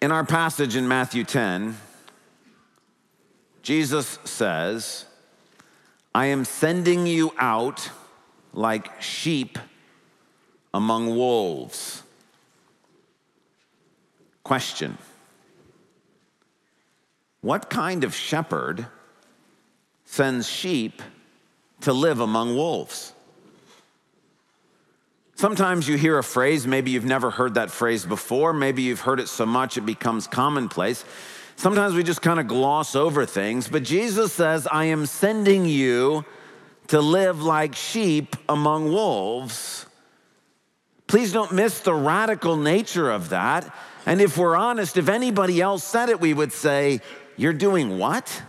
In our passage in Matthew 10, Jesus says, I am sending you out like sheep among wolves. Question What kind of shepherd sends sheep to live among wolves? Sometimes you hear a phrase, maybe you've never heard that phrase before, maybe you've heard it so much it becomes commonplace. Sometimes we just kind of gloss over things, but Jesus says, I am sending you to live like sheep among wolves. Please don't miss the radical nature of that. And if we're honest, if anybody else said it, we would say, You're doing what?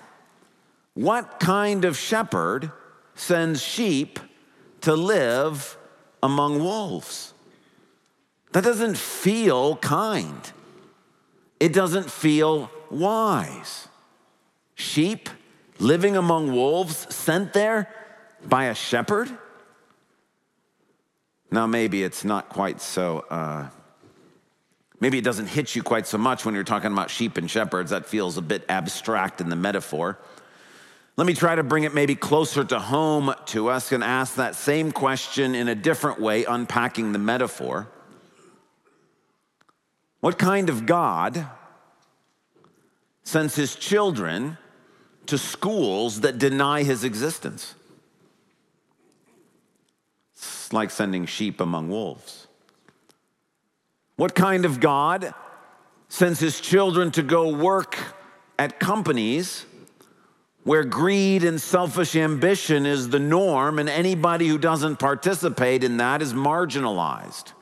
What kind of shepherd sends sheep to live among wolves? That doesn't feel kind. It doesn't feel wise. Sheep living among wolves sent there by a shepherd? Now, maybe it's not quite so, uh, maybe it doesn't hit you quite so much when you're talking about sheep and shepherds. That feels a bit abstract in the metaphor. Let me try to bring it maybe closer to home to us and ask that same question in a different way, unpacking the metaphor. What kind of God sends his children to schools that deny his existence? It's like sending sheep among wolves. What kind of God sends his children to go work at companies where greed and selfish ambition is the norm, and anybody who doesn't participate in that is marginalized?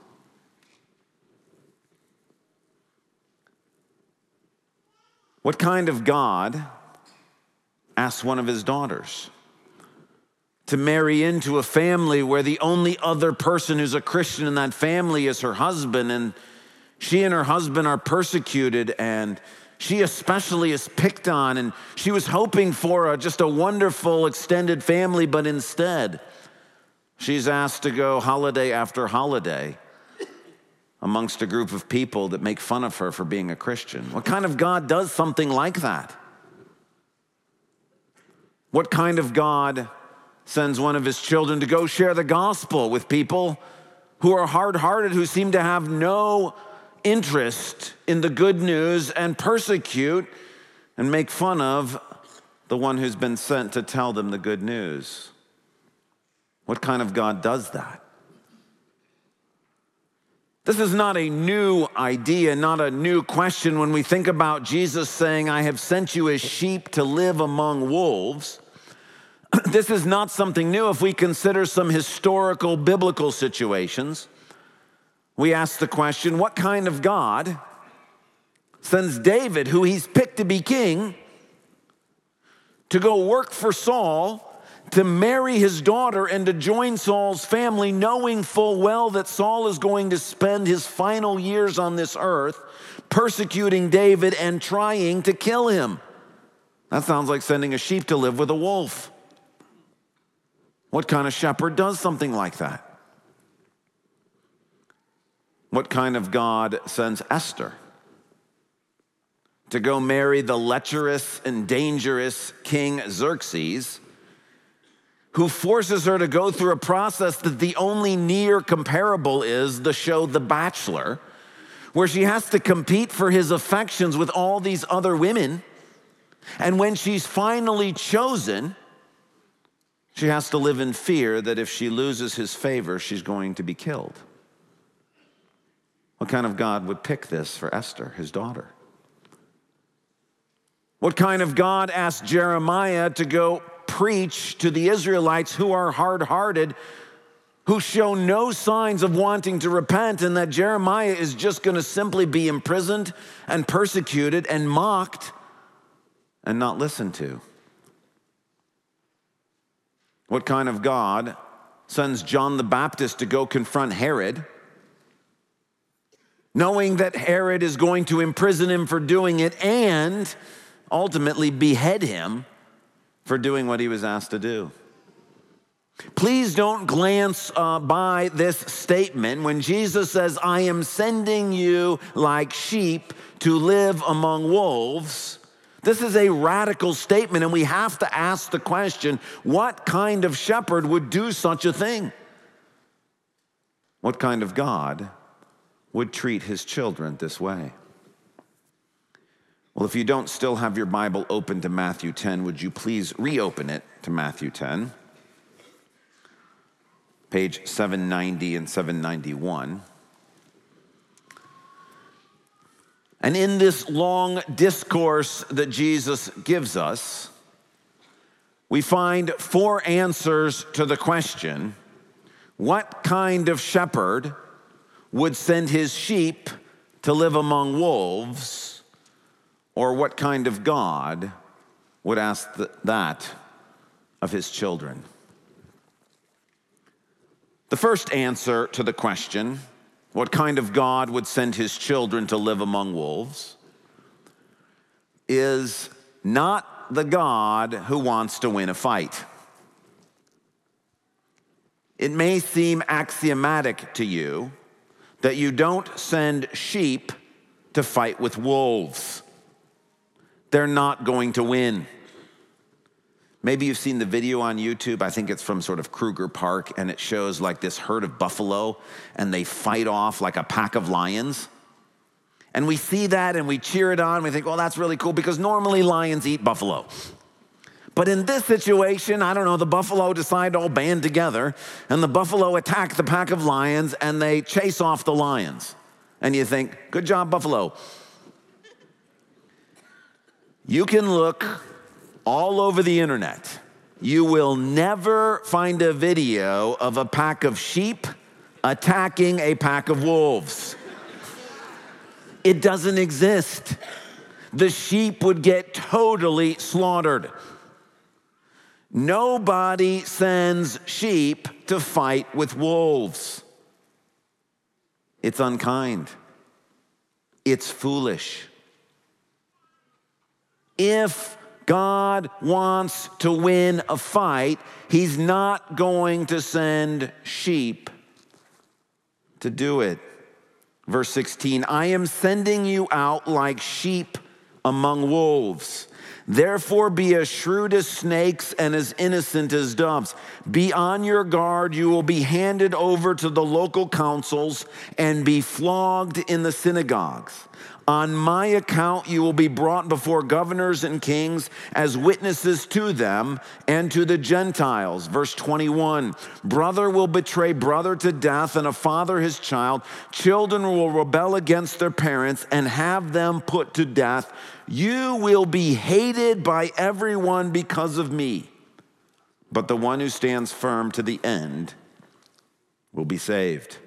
What kind of God asks one of his daughters? to marry into a family where the only other person who's a Christian in that family is her husband, and she and her husband are persecuted, and she especially is picked on, and she was hoping for a, just a wonderful extended family, but instead, she's asked to go holiday after holiday amongst a group of people that make fun of her for being a Christian. What kind of God does something like that? What kind of God sends one of his children to go share the gospel with people who are hard hearted, who seem to have no interest in the good news and persecute and make fun of the one who's been sent to tell them the good news. What kind of God does that? This is not a new idea, not a new question when we think about Jesus saying, I have sent you as sheep to live among wolves. this is not something new if we consider some historical biblical situations. We ask the question what kind of God sends David, who he's picked to be king, to go work for Saul, to marry his daughter, and to join Saul's family, knowing full well that Saul is going to spend his final years on this earth persecuting David and trying to kill him? That sounds like sending a sheep to live with a wolf. What kind of shepherd does something like that? What kind of God sends Esther to go marry the lecherous and dangerous King Xerxes, who forces her to go through a process that the only near comparable is the show The Bachelor, where she has to compete for his affections with all these other women. And when she's finally chosen, she has to live in fear that if she loses his favor, she's going to be killed. What kind of God would pick this for Esther, his daughter? What kind of God asked Jeremiah to go preach to the Israelites who are hard hearted, who show no signs of wanting to repent, and that Jeremiah is just going to simply be imprisoned and persecuted and mocked and not listened to? What kind of God sends John the Baptist to go confront Herod, knowing that Herod is going to imprison him for doing it and ultimately behead him for doing what he was asked to do? Please don't glance uh, by this statement when Jesus says, I am sending you like sheep to live among wolves. This is a radical statement, and we have to ask the question what kind of shepherd would do such a thing? What kind of God would treat his children this way? Well, if you don't still have your Bible open to Matthew 10, would you please reopen it to Matthew 10? Page 790 and 791. And in this long discourse that Jesus gives us, we find four answers to the question what kind of shepherd would send his sheep to live among wolves? Or what kind of God would ask that of his children? The first answer to the question, what kind of God would send his children to live among wolves, is not the God who wants to win a fight. It may seem axiomatic to you that you don't send sheep to fight with wolves they're not going to win. Maybe you've seen the video on YouTube. I think it's from sort of Kruger Park, and it shows like this herd of buffalo, and they fight off like a pack of lions. And we see that and we cheer it on. We think, well, that's really cool because normally lions eat buffalo. But in this situation, I don't know, the buffalo decide to all band together, and the buffalo attack the pack of lions and they chase off the lions. And you think, good job, buffalo. You can look all over the internet. You will never find a video of a pack of sheep attacking a pack of wolves. It doesn't exist. The sheep would get totally slaughtered. Nobody sends sheep to fight with wolves. It's unkind. It's foolish. If God wants to win a fight, He's not going to send sheep to do it. Verse 16 I am sending you out like sheep among wolves. Therefore, be as shrewd as snakes and as innocent as doves. Be on your guard. You will be handed over to the local councils and be flogged in the synagogues. On my account, you will be brought before governors and kings as witnesses to them and to the Gentiles. Verse 21 Brother will betray brother to death, and a father his child. Children will rebel against their parents and have them put to death. You will be hated by everyone because of me, but the one who stands firm to the end will be saved.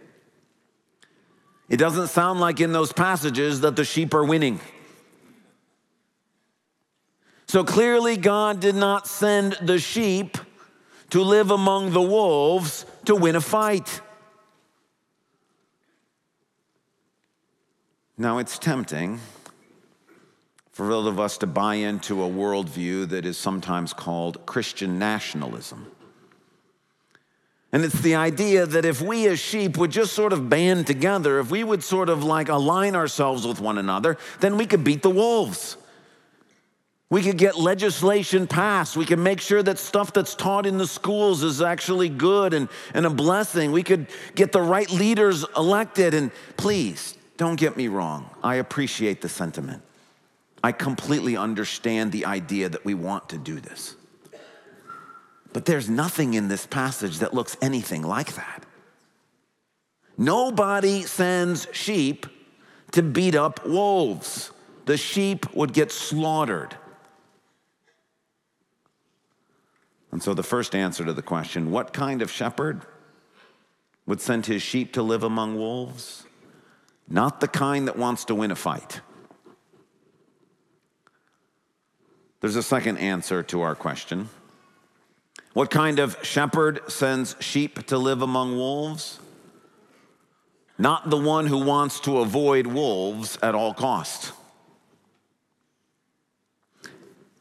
It doesn't sound like in those passages that the sheep are winning. So clearly, God did not send the sheep to live among the wolves to win a fight. Now, it's tempting for those of us to buy into a worldview that is sometimes called Christian nationalism. And it's the idea that if we as sheep would just sort of band together, if we would sort of like align ourselves with one another, then we could beat the wolves. We could get legislation passed. We can make sure that stuff that's taught in the schools is actually good and, and a blessing. We could get the right leaders elected. And please, don't get me wrong. I appreciate the sentiment. I completely understand the idea that we want to do this. But there's nothing in this passage that looks anything like that. Nobody sends sheep to beat up wolves. The sheep would get slaughtered. And so, the first answer to the question what kind of shepherd would send his sheep to live among wolves? Not the kind that wants to win a fight. There's a second answer to our question. What kind of shepherd sends sheep to live among wolves? Not the one who wants to avoid wolves at all costs.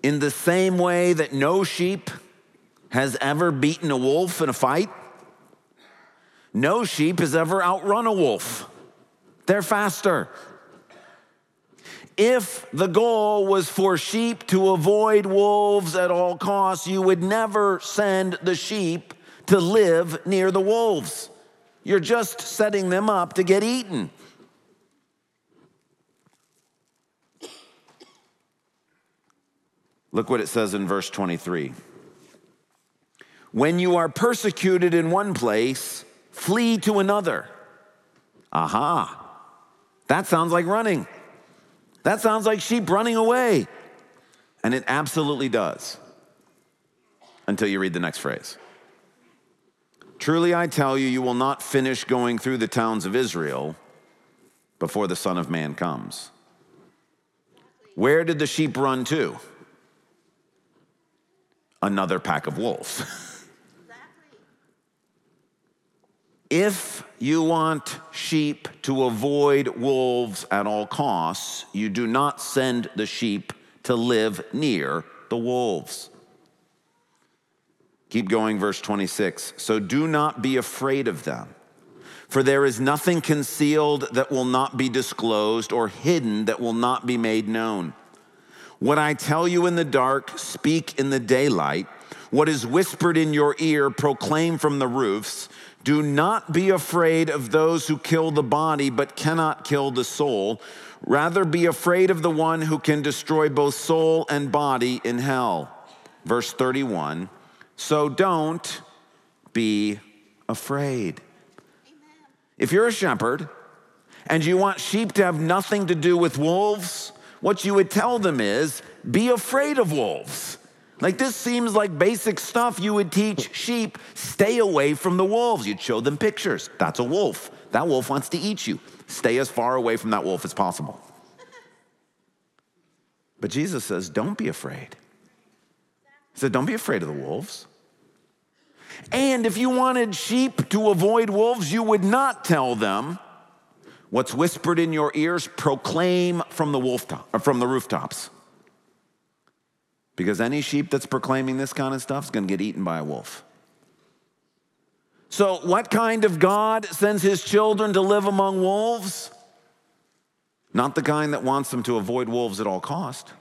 In the same way that no sheep has ever beaten a wolf in a fight. No sheep has ever outrun a wolf. They're faster. If the goal was for sheep to avoid wolves at all costs, you would never send the sheep to live near the wolves. You're just setting them up to get eaten. Look what it says in verse 23. When you are persecuted in one place, flee to another. Aha. That sounds like running. That sounds like sheep running away. And it absolutely does until you read the next phrase. Truly I tell you, you will not finish going through the towns of Israel before the Son of Man comes. Where did the sheep run to? Another pack of wolves. If you want sheep to avoid wolves at all costs, you do not send the sheep to live near the wolves. Keep going, verse 26. So do not be afraid of them, for there is nothing concealed that will not be disclosed, or hidden that will not be made known. What I tell you in the dark, speak in the daylight. What is whispered in your ear, proclaim from the roofs. Do not be afraid of those who kill the body but cannot kill the soul. Rather, be afraid of the one who can destroy both soul and body in hell. Verse 31 So don't be afraid. If you're a shepherd and you want sheep to have nothing to do with wolves, what you would tell them is be afraid of wolves. Like this seems like basic stuff you would teach sheep. Stay away from the wolves. You'd show them pictures. That's a wolf. That wolf wants to eat you. Stay as far away from that wolf as possible. But Jesus says, don't be afraid. He said, don't be afraid of the wolves. And if you wanted sheep to avoid wolves, you would not tell them what's whispered in your ears, proclaim from the wolf top, from the rooftops. Because any sheep that's proclaiming this kind of stuff is going to get eaten by a wolf. So, what kind of God sends his children to live among wolves? Not the kind that wants them to avoid wolves at all cost.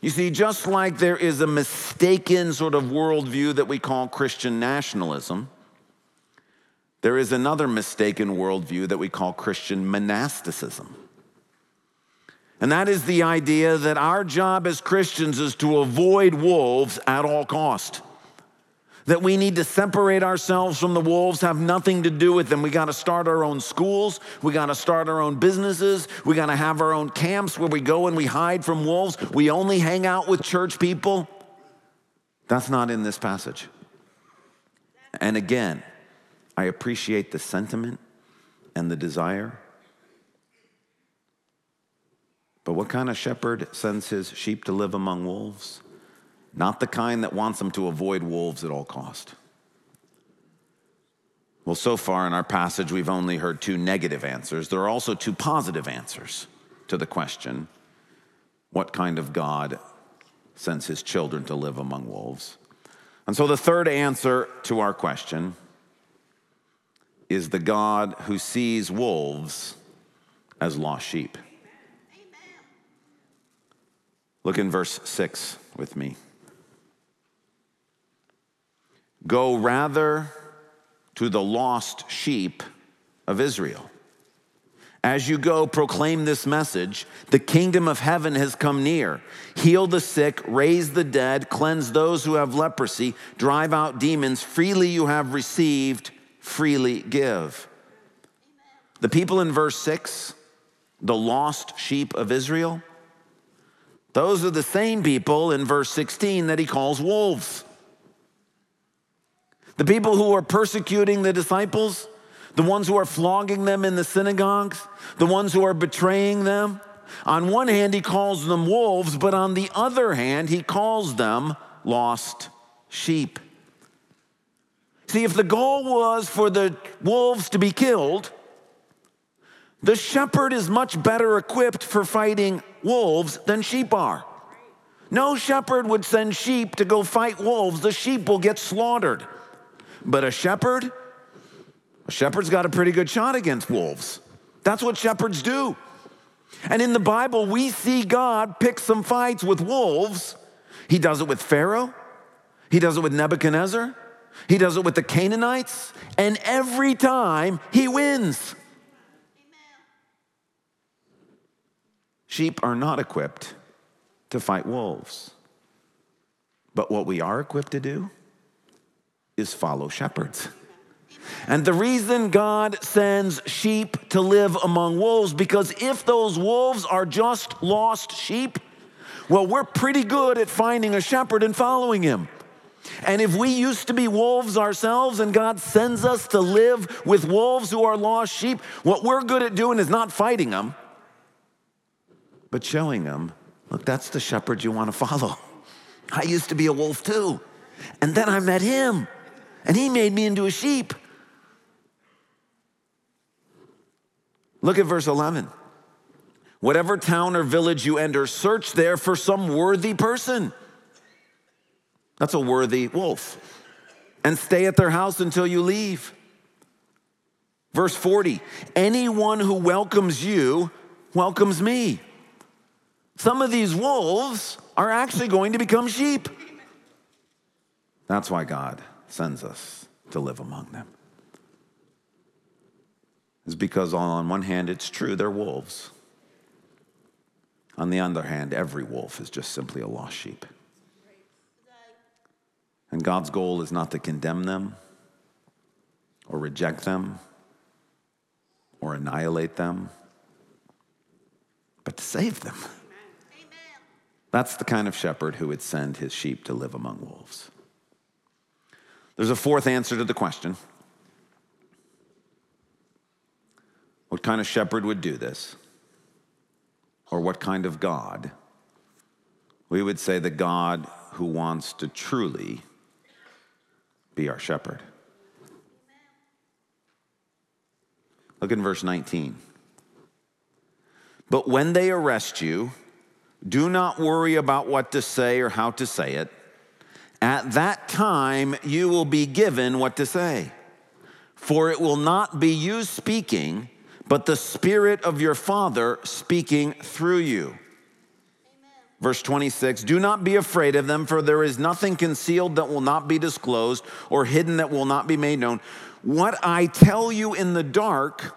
You see, just like there is a mistaken sort of worldview that we call Christian nationalism, there is another mistaken worldview that we call Christian monasticism. And that is the idea that our job as Christians is to avoid wolves at all cost. That we need to separate ourselves from the wolves, have nothing to do with them. We got to start our own schools. We got to start our own businesses. We got to have our own camps where we go and we hide from wolves. We only hang out with church people. That's not in this passage. And again, I appreciate the sentiment and the desire. But what kind of shepherd sends his sheep to live among wolves? Not the kind that wants them to avoid wolves at all cost. Well, so far in our passage, we've only heard two negative answers. There are also two positive answers to the question what kind of God sends his children to live among wolves? And so the third answer to our question is the God who sees wolves as lost sheep. Look in verse 6 with me. Go rather to the lost sheep of Israel. As you go, proclaim this message the kingdom of heaven has come near. Heal the sick, raise the dead, cleanse those who have leprosy, drive out demons. Freely you have received, freely give. The people in verse 6, the lost sheep of Israel, those are the same people in verse 16 that he calls wolves. The people who are persecuting the disciples, the ones who are flogging them in the synagogues, the ones who are betraying them. On one hand, he calls them wolves, but on the other hand, he calls them lost sheep. See, if the goal was for the wolves to be killed, the shepherd is much better equipped for fighting wolves than sheep are. No shepherd would send sheep to go fight wolves. The sheep will get slaughtered. But a shepherd, a shepherd's got a pretty good shot against wolves. That's what shepherds do. And in the Bible, we see God pick some fights with wolves. He does it with Pharaoh, he does it with Nebuchadnezzar, he does it with the Canaanites, and every time he wins. Sheep are not equipped to fight wolves. But what we are equipped to do is follow shepherds. And the reason God sends sheep to live among wolves, because if those wolves are just lost sheep, well, we're pretty good at finding a shepherd and following him. And if we used to be wolves ourselves and God sends us to live with wolves who are lost sheep, what we're good at doing is not fighting them, but showing them, look, that's the shepherd you want to follow. I used to be a wolf too. And then I met him, and he made me into a sheep. Look at verse 11. Whatever town or village you enter, search there for some worthy person. That's a worthy wolf. And stay at their house until you leave. Verse 40 Anyone who welcomes you welcomes me. Some of these wolves are actually going to become sheep. That's why God sends us to live among them. Is because on one hand it's true they're wolves. On the other hand, every wolf is just simply a lost sheep. And God's goal is not to condemn them or reject them or annihilate them, but to save them. That's the kind of shepherd who would send his sheep to live among wolves. There's a fourth answer to the question What kind of shepherd would do this? Or what kind of God? We would say the God who wants to truly be our shepherd. Look in verse 19. But when they arrest you, do not worry about what to say or how to say it. At that time, you will be given what to say. For it will not be you speaking, but the Spirit of your Father speaking through you. Amen. Verse 26 Do not be afraid of them, for there is nothing concealed that will not be disclosed, or hidden that will not be made known. What I tell you in the dark,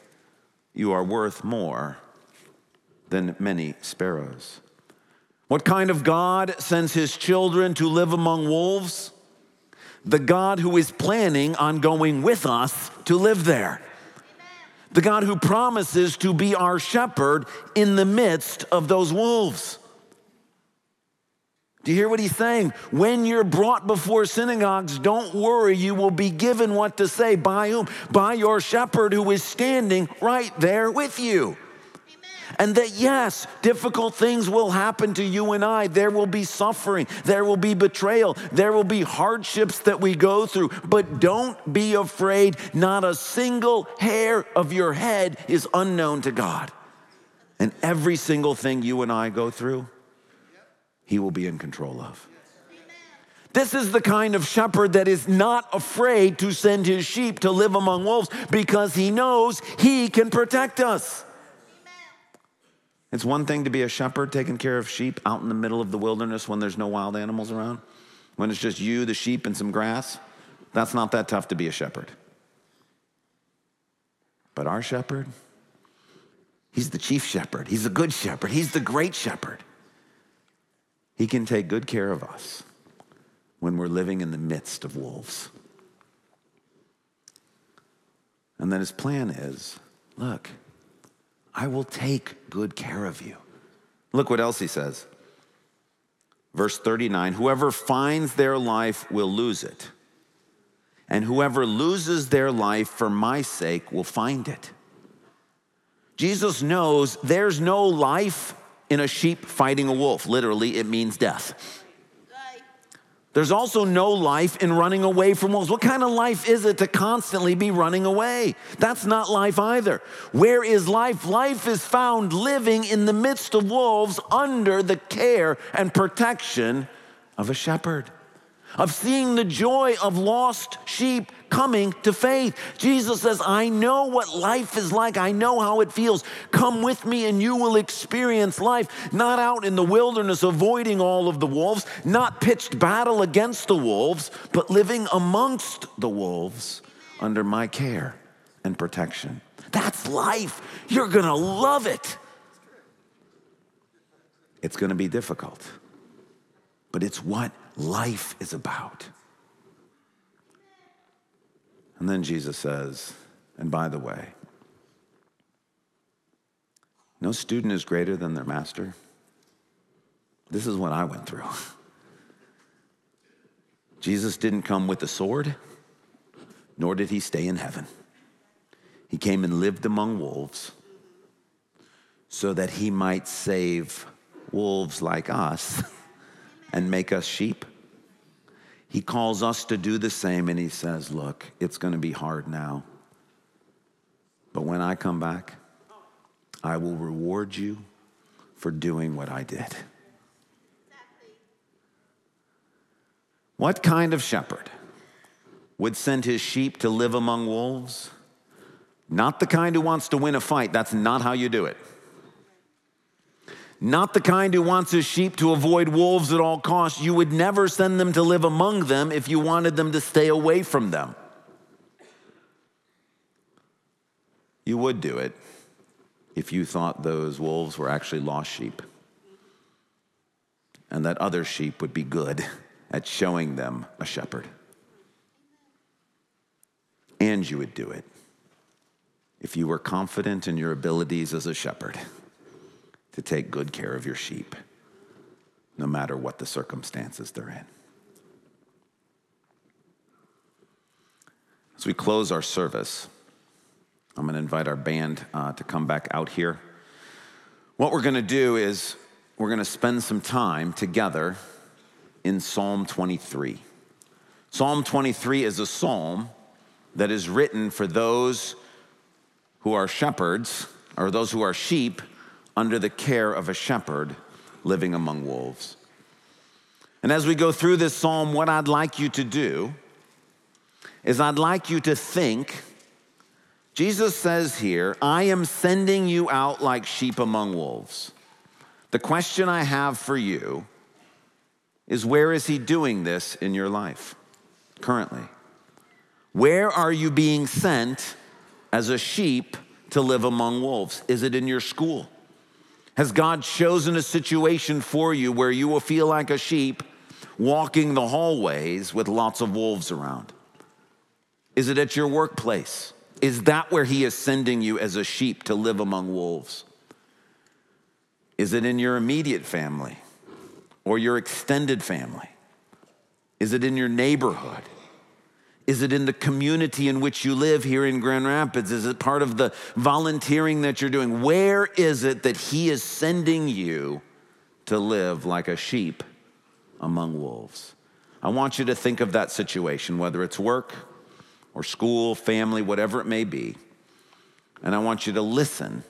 you are worth more than many sparrows. What kind of God sends his children to live among wolves? The God who is planning on going with us to live there. The God who promises to be our shepherd in the midst of those wolves. Do you hear what he's saying? When you're brought before synagogues, don't worry, you will be given what to say. By whom? By your shepherd who is standing right there with you. And that, yes, difficult things will happen to you and I. There will be suffering, there will be betrayal, there will be hardships that we go through. But don't be afraid. Not a single hair of your head is unknown to God. And every single thing you and I go through, he will be in control of. This is the kind of shepherd that is not afraid to send his sheep to live among wolves because he knows he can protect us. It's one thing to be a shepherd taking care of sheep out in the middle of the wilderness when there's no wild animals around, when it's just you, the sheep, and some grass. That's not that tough to be a shepherd. But our shepherd, he's the chief shepherd, he's the good shepherd, he's the great shepherd. He can take good care of us when we're living in the midst of wolves. And then his plan is look, I will take good care of you. Look what else he says. Verse 39 Whoever finds their life will lose it, and whoever loses their life for my sake will find it. Jesus knows there's no life in a sheep fighting a wolf. Literally, it means death. There's also no life in running away from wolves. What kind of life is it to constantly be running away? That's not life either. Where is life? Life is found living in the midst of wolves under the care and protection of a shepherd of seeing the joy of lost sheep coming to faith. Jesus says, I know what life is like. I know how it feels. Come with me and you will experience life, not out in the wilderness avoiding all of the wolves, not pitched battle against the wolves, but living amongst the wolves under my care and protection. That's life. You're going to love it. It's going to be difficult, but it's what life is about. And then Jesus says, and by the way, no student is greater than their master. This is what I went through. Jesus didn't come with a sword, nor did he stay in heaven. He came and lived among wolves so that he might save wolves like us and make us sheep. He calls us to do the same and he says, Look, it's going to be hard now. But when I come back, I will reward you for doing what I did. What kind of shepherd would send his sheep to live among wolves? Not the kind who wants to win a fight. That's not how you do it not the kind who wants his sheep to avoid wolves at all costs. You would never send them to live among them if you wanted them to stay away from them. You would do it if you thought those wolves were actually lost sheep and that other sheep would be good at showing them a shepherd. And you would do it if you were confident in your abilities as a shepherd to take good care of your sheep, no matter what the circumstances they're in. As we close our service, I'm going to invite our band uh, to come back out here. What we're going to do is we're going to spend some time together in Psalm 23. Psalm 23 is a psalm that is written for those who are shepherds or those who are sheep under the care of a shepherd living among wolves. And as we go through this psalm, what I'd like you to do is I'd like you to think. Jesus says here, I am sending you out like sheep among wolves. The question I have for you is where is he doing this in your life currently? Where are you being sent as a sheep to live among wolves? Is it in your school? Has God chosen a situation for you where you will feel like a sheep walking the hallways with lots of wolves around? Is it at your workplace? Is that where He is sending you as a sheep to live among wolves? Is it in your immediate family or your extended family? Is it in your neighborhood? Is it in the community in which you live here in Grand Rapids? Is it part of the volunteering that you're doing? Where is it that He is sending you to live like a sheep among wolves? I want you to think of that situation, whether it's work or school, family, whatever it may be. And I want you to listen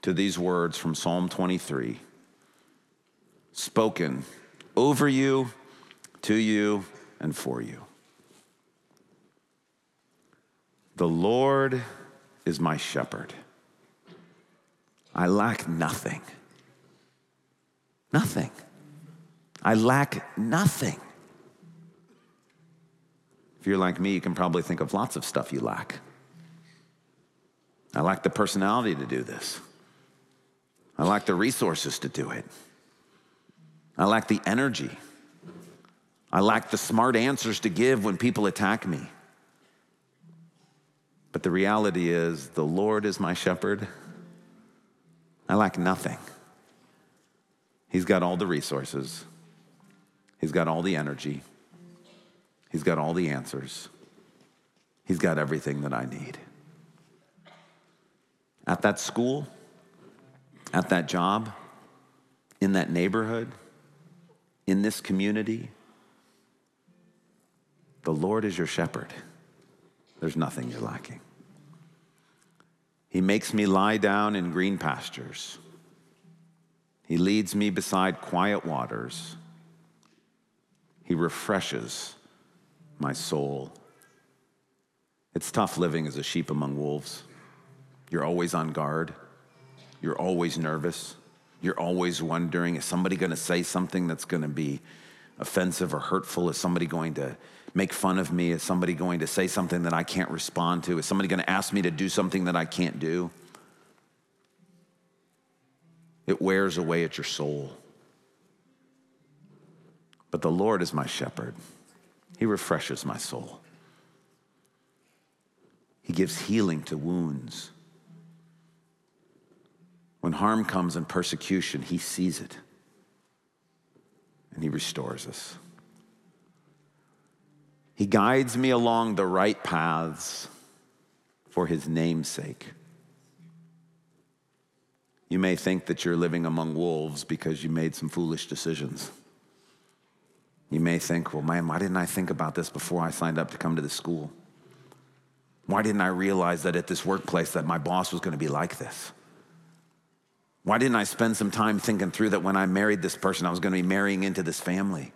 to these words from Psalm 23 spoken over you, to you, and for you. The Lord is my shepherd. I lack nothing. Nothing. I lack nothing. If you're like me, you can probably think of lots of stuff you lack. I lack the personality to do this. I lack the resources to do it. I lack the energy. I lack the smart answers to give when people attack me. But the reality is, the Lord is my shepherd. I lack nothing. He's got all the resources, He's got all the energy, He's got all the answers, He's got everything that I need. At that school, at that job, in that neighborhood, in this community, the Lord is your shepherd. There's nothing you're lacking. He makes me lie down in green pastures. He leads me beside quiet waters. He refreshes my soul. It's tough living as a sheep among wolves. You're always on guard. You're always nervous. You're always wondering is somebody going to say something that's going to be offensive or hurtful? Is somebody going to make fun of me? Is somebody going to say something that I can't respond to? Is somebody going to ask me to do something that I can't do? It wears away at your soul. But the Lord is my shepherd, He refreshes my soul. He gives healing to wounds. When harm comes and persecution, He sees it and He restores us. He guides me along the right paths for His name's sake. You may think that you're living among wolves because you made some foolish decisions. You may think, well, man, why didn't I think about this before I signed up to come to the school? Why didn't I realize that at this workplace that my boss was going to be like this? Why didn't I spend some time thinking through that when I married this person, I was going to be marrying into this family?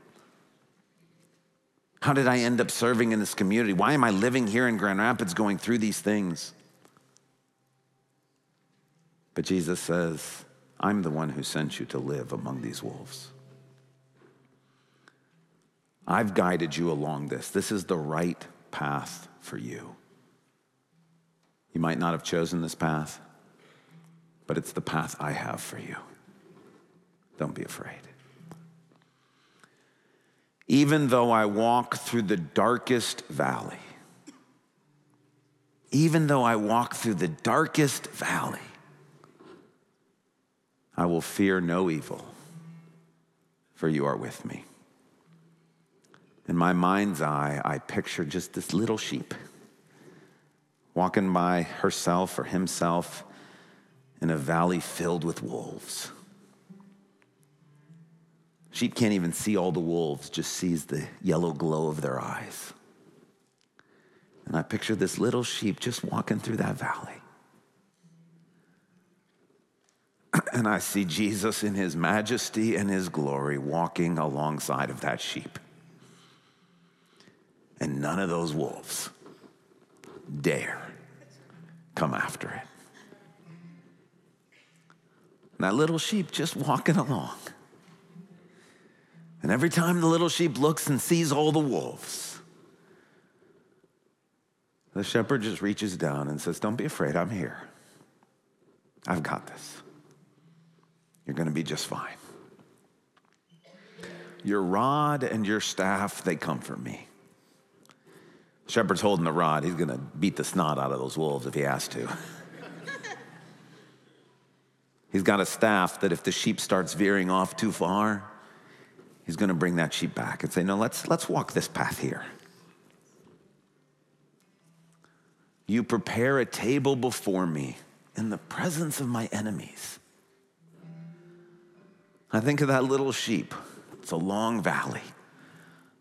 How did I end up serving in this community? Why am I living here in Grand Rapids going through these things? But Jesus says, I'm the one who sent you to live among these wolves. I've guided you along this. This is the right path for you. You might not have chosen this path, but it's the path I have for you. Don't be afraid. Even though I walk through the darkest valley, even though I walk through the darkest valley, I will fear no evil, for you are with me. In my mind's eye, I picture just this little sheep walking by herself or himself in a valley filled with wolves. Sheep can't even see all the wolves, just sees the yellow glow of their eyes. And I picture this little sheep just walking through that valley. and I see Jesus in his majesty and his glory walking alongside of that sheep. And none of those wolves dare come after it. And that little sheep just walking along. And every time the little sheep looks and sees all the wolves, the shepherd just reaches down and says, Don't be afraid, I'm here. I've got this. You're going to be just fine. Your rod and your staff, they comfort me. Shepherd's holding the rod. He's going to beat the snot out of those wolves if he has to. He's got a staff that if the sheep starts veering off too far, he's going to bring that sheep back and say, No, let's, let's walk this path here. You prepare a table before me in the presence of my enemies. I think of that little sheep. It's a long valley.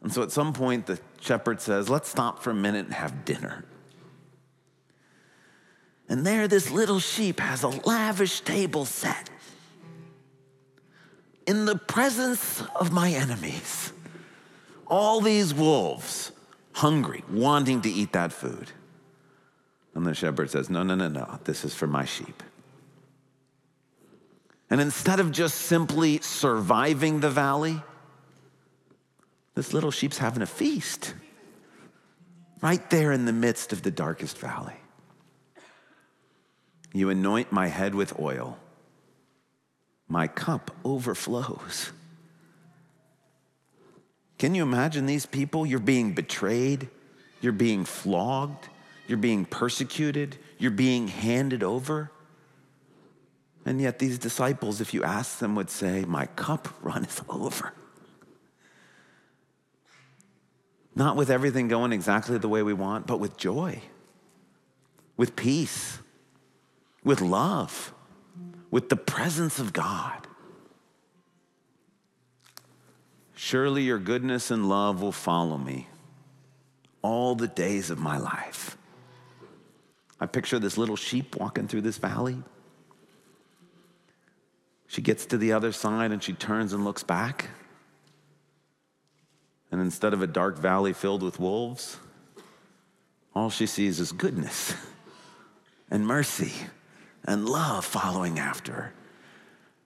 And so at some point, the shepherd says, Let's stop for a minute and have dinner. And there, this little sheep has a lavish table set in the presence of my enemies. All these wolves, hungry, wanting to eat that food. And the shepherd says, No, no, no, no, this is for my sheep. And instead of just simply surviving the valley, this little sheep's having a feast right there in the midst of the darkest valley. You anoint my head with oil, my cup overflows. Can you imagine these people? You're being betrayed, you're being flogged, you're being persecuted, you're being handed over. And yet, these disciples, if you ask them, would say, My cup runneth over. Not with everything going exactly the way we want, but with joy, with peace, with love, with the presence of God. Surely your goodness and love will follow me all the days of my life. I picture this little sheep walking through this valley. She gets to the other side and she turns and looks back. And instead of a dark valley filled with wolves, all she sees is goodness and mercy and love following after her.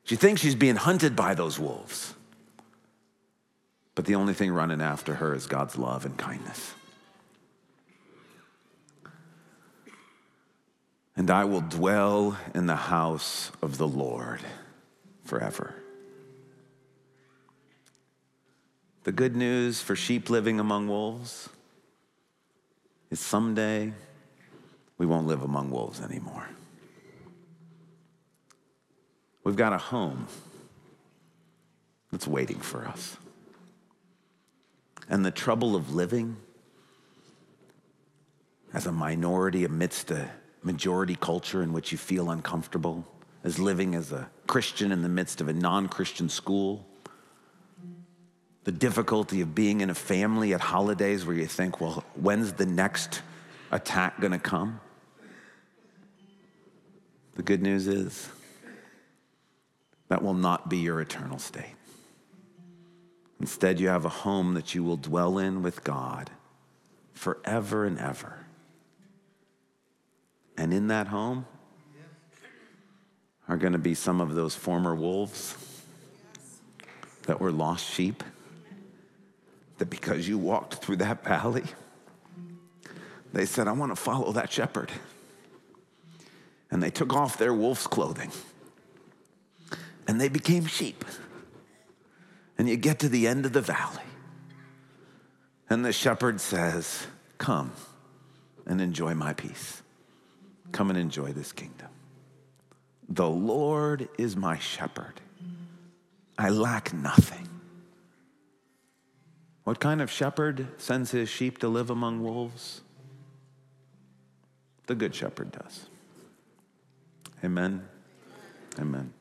She thinks she's being hunted by those wolves. But the only thing running after her is God's love and kindness. And I will dwell in the house of the Lord forever. The good news for sheep living among wolves is someday we won't live among wolves anymore. We've got a home that's waiting for us. And the trouble of living as a minority amidst a majority culture in which you feel uncomfortable, as living as a Christian in the midst of a non Christian school the difficulty of being in a family at holidays where you think, well, when's the next attack going to come? The good news is that will not be your eternal state. Instead, you have a home that you will dwell in with God forever and ever. And in that home are going to be some of those former wolves that were lost sheep that because you walked through that valley, they said, I want to follow that shepherd. And they took off their wolf's clothing and they became sheep. And you get to the end of the valley, and the shepherd says, Come and enjoy my peace. Come and enjoy this kingdom. The Lord is my shepherd. I lack nothing. What kind of shepherd sends his sheep to live among wolves? The good shepherd does. Amen. Amen.